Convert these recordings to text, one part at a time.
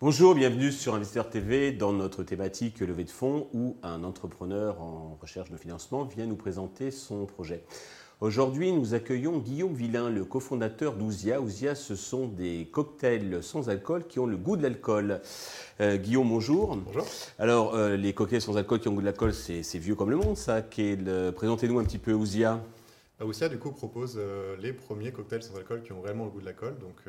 Bonjour, bienvenue sur Investisseur TV dans notre thématique levée de fonds où un entrepreneur en recherche de financement vient nous présenter son projet. Aujourd'hui, nous accueillons Guillaume Villain, le cofondateur d'Ouzia. Ouzia, ce sont des cocktails sans alcool qui ont le goût de l'alcool. Euh, Guillaume, bonjour. Bonjour. Alors, euh, les cocktails sans alcool qui ont le goût de l'alcool, c'est vieux comme le monde, ça. Présentez-nous un petit peu Ouzia. Bah, Ouzia, du coup, propose euh, les premiers cocktails sans alcool qui ont vraiment le goût de l'alcool. Donc,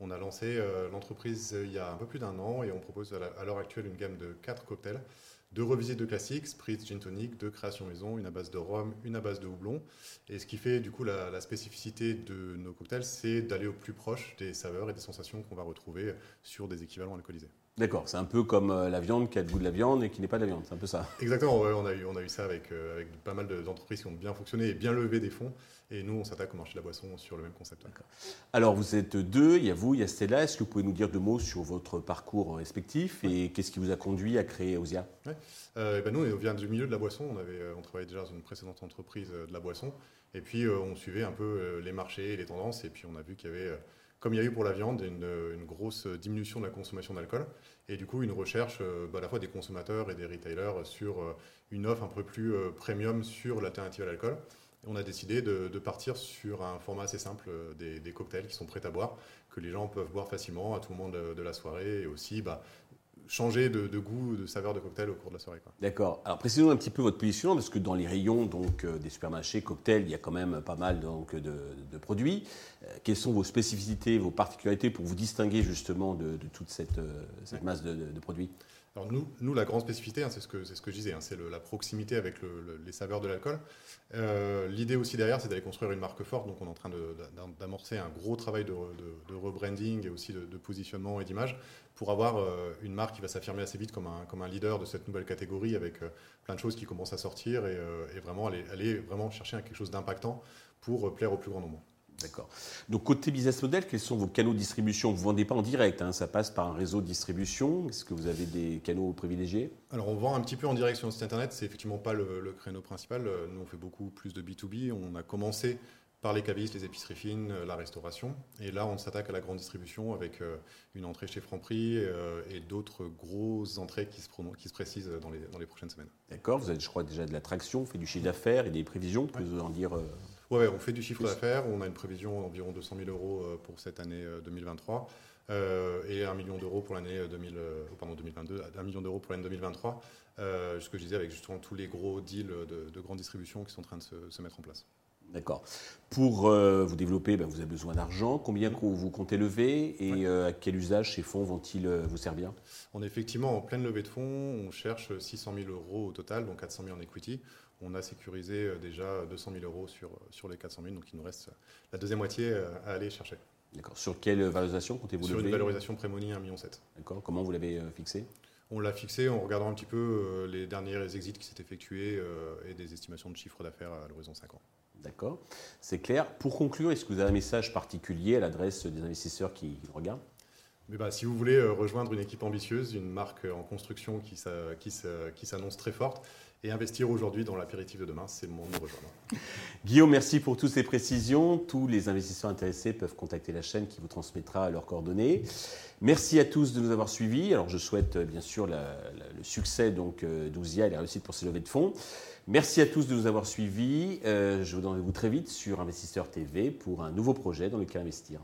on a lancé euh, l'entreprise euh, il y a un peu plus d'un an et on propose à l'heure actuelle une gamme de quatre cocktails, deux revisites de classiques, Spritz, Gin Tonic, deux créations maison, une à base de rhum, une à base de houblon. Et ce qui fait du coup la, spécificité de nos cocktails, c'est d'aller au plus proche des saveurs et des sensations qu'on va retrouver sur des équivalents alcoolisés. D'accord, c'est un peu comme euh, la viande qui a le goût de la viande et qui n'est pas de la viande, c'est un peu ça. Exactement, on, a eu, on a eu ça avec, avec pas mal d'entreprises qui ont bien fonctionné et bien levé des fonds. Et nous, on s'attaque au marché de la boisson sur le même concept. Alors, vous êtes deux, il y a vous, il y a Stella. Est-ce que vous pouvez nous dire deux mots sur votre parcours respectif et qu'est-ce qui vous a conduit à créer Osia euh, ben Nous, on vient du milieu de la boisson. On, avait, euh, on travaillait déjà dans une précédente entreprise euh, de la boisson. Et puis, on suivait un peu les marchés les tendances. Et puis, on a vu qu'il y avait, comme il y a eu pour la viande, une, grosse diminution de la consommation d'alcool. Et du coup, une recherche bah, à la fois des consommateurs et des retailers sur une offre un peu plus premium sur l'alternative à l'alcool on a décidé de, partir sur un format assez simple euh, des, cocktails qui sont prêts à boire, que les gens peuvent boire facilement à tout moment de, la soirée et aussi bah, changer de, goût, de saveur de cocktail au cours de la soirée. D'accord. Alors précisons un petit peu votre positionnement parce que dans les rayons donc, euh, des supermarchés cocktails, il y a quand même pas mal donc, de, produits. Euh, quelles sont vos spécificités, vos particularités pour vous distinguer justement de, toute cette, masse de produits? Alors nous, nous, la grande spécificité, hein, c'est ce, que, ce que je disais, hein, c'est la proximité avec les saveurs de l'alcool. Euh, l'idée aussi derrière, c'est d'aller construire une marque forte. Donc on est en train d'amorcer un gros travail de, rebranding et aussi de, positionnement et d'image pour avoir euh, une marque qui va s'affirmer assez vite comme un, comme un leader de cette nouvelle catégorie avec euh, plein de choses qui commencent à sortir et, vraiment aller, aller, vraiment chercher quelque chose d'impactant pour plaire au plus grand nombre. D'accord. Donc côté business model, quels sont vos canaux de distribution? Vous ne vendez pas en direct, hein, ça passe par un réseau de distribution. Est-ce que vous avez des canaux privilégiés? Alors on vend un petit peu en direct sur notre site internet, c'est effectivement pas le, créneau principal. Nous on fait beaucoup plus de B2B. On a commencé par les cavistes, les épiceries fines, la restauration. Et là, on s'attaque à la grande distribution avec euh, une entrée chez Franprix euh, et d'autres grosses entrées qui se, qui se précisent dans les, dans les prochaines semaines. D'accord, vous avez, je crois, déjà de l'attraction, faites du chiffre d'affaires et des prévisions. Vous pouvez en dire euh, Ouais, on fait du chiffre d'affaires. On a une prévision d'environ 200 000 euros euh, pour cette année 2023 euh, euh, et 1 million d'euros pour l'année 2022, 1 million d'euros pour l'année 2023. ce que je disais avec justement tous les gros deals de, grande distribution qui sont en train de se, mettre en place. D'accord. Pour vous développer, ben, vous avez besoin d'argent. Combien vous comptez lever et à quel usage ces fonds vont-ils vous servir? On est effectivement en pleine levée de fonds. On cherche 600 000 euros au total, donc 400 000 en equity on a sécurisé euh, déjà 200 000 euros sur, euh, sur les 400 000, donc il nous reste euh, la deuxième moitié à aller chercher. D'accord. Sur quelle valorisation comptez-vous Sur une valorisation prémonie 1,7 million. D'accord. Comment vous l'avez fixé? On l'a fixé en regardant un petit peu les derniers exits qui s'étaient effectués et des estimations de chiffre d'affaires à l'horizon 5 ans. D'accord, c'est clair. Pour conclure, est-ce que vous avez un message particulier à l'adresse des investisseurs qui regardent? Mais bah, si vous voulez rejoindre une équipe ambitieuse, une marque en construction qui, qui s'annonce très forte, et investir aujourd'hui dans l'apéritif de demain, c'est le moment de rejoindre. Guillaume, merci pour toutes ces précisions. Tous les investisseurs intéressés peuvent contacter la chaîne qui vous transmettra leurs coordonnées. Merci à tous de nous avoir suivis. Alors je souhaite euh, bien sûr le succès donc euh, d'Ouzia et la réussite pour ces levées de fonds. Merci à tous de nous avoir suivis. Euh, je vous donne rendez-vous très vite sur Investisseur TV pour un nouveau projet dans lequel investir.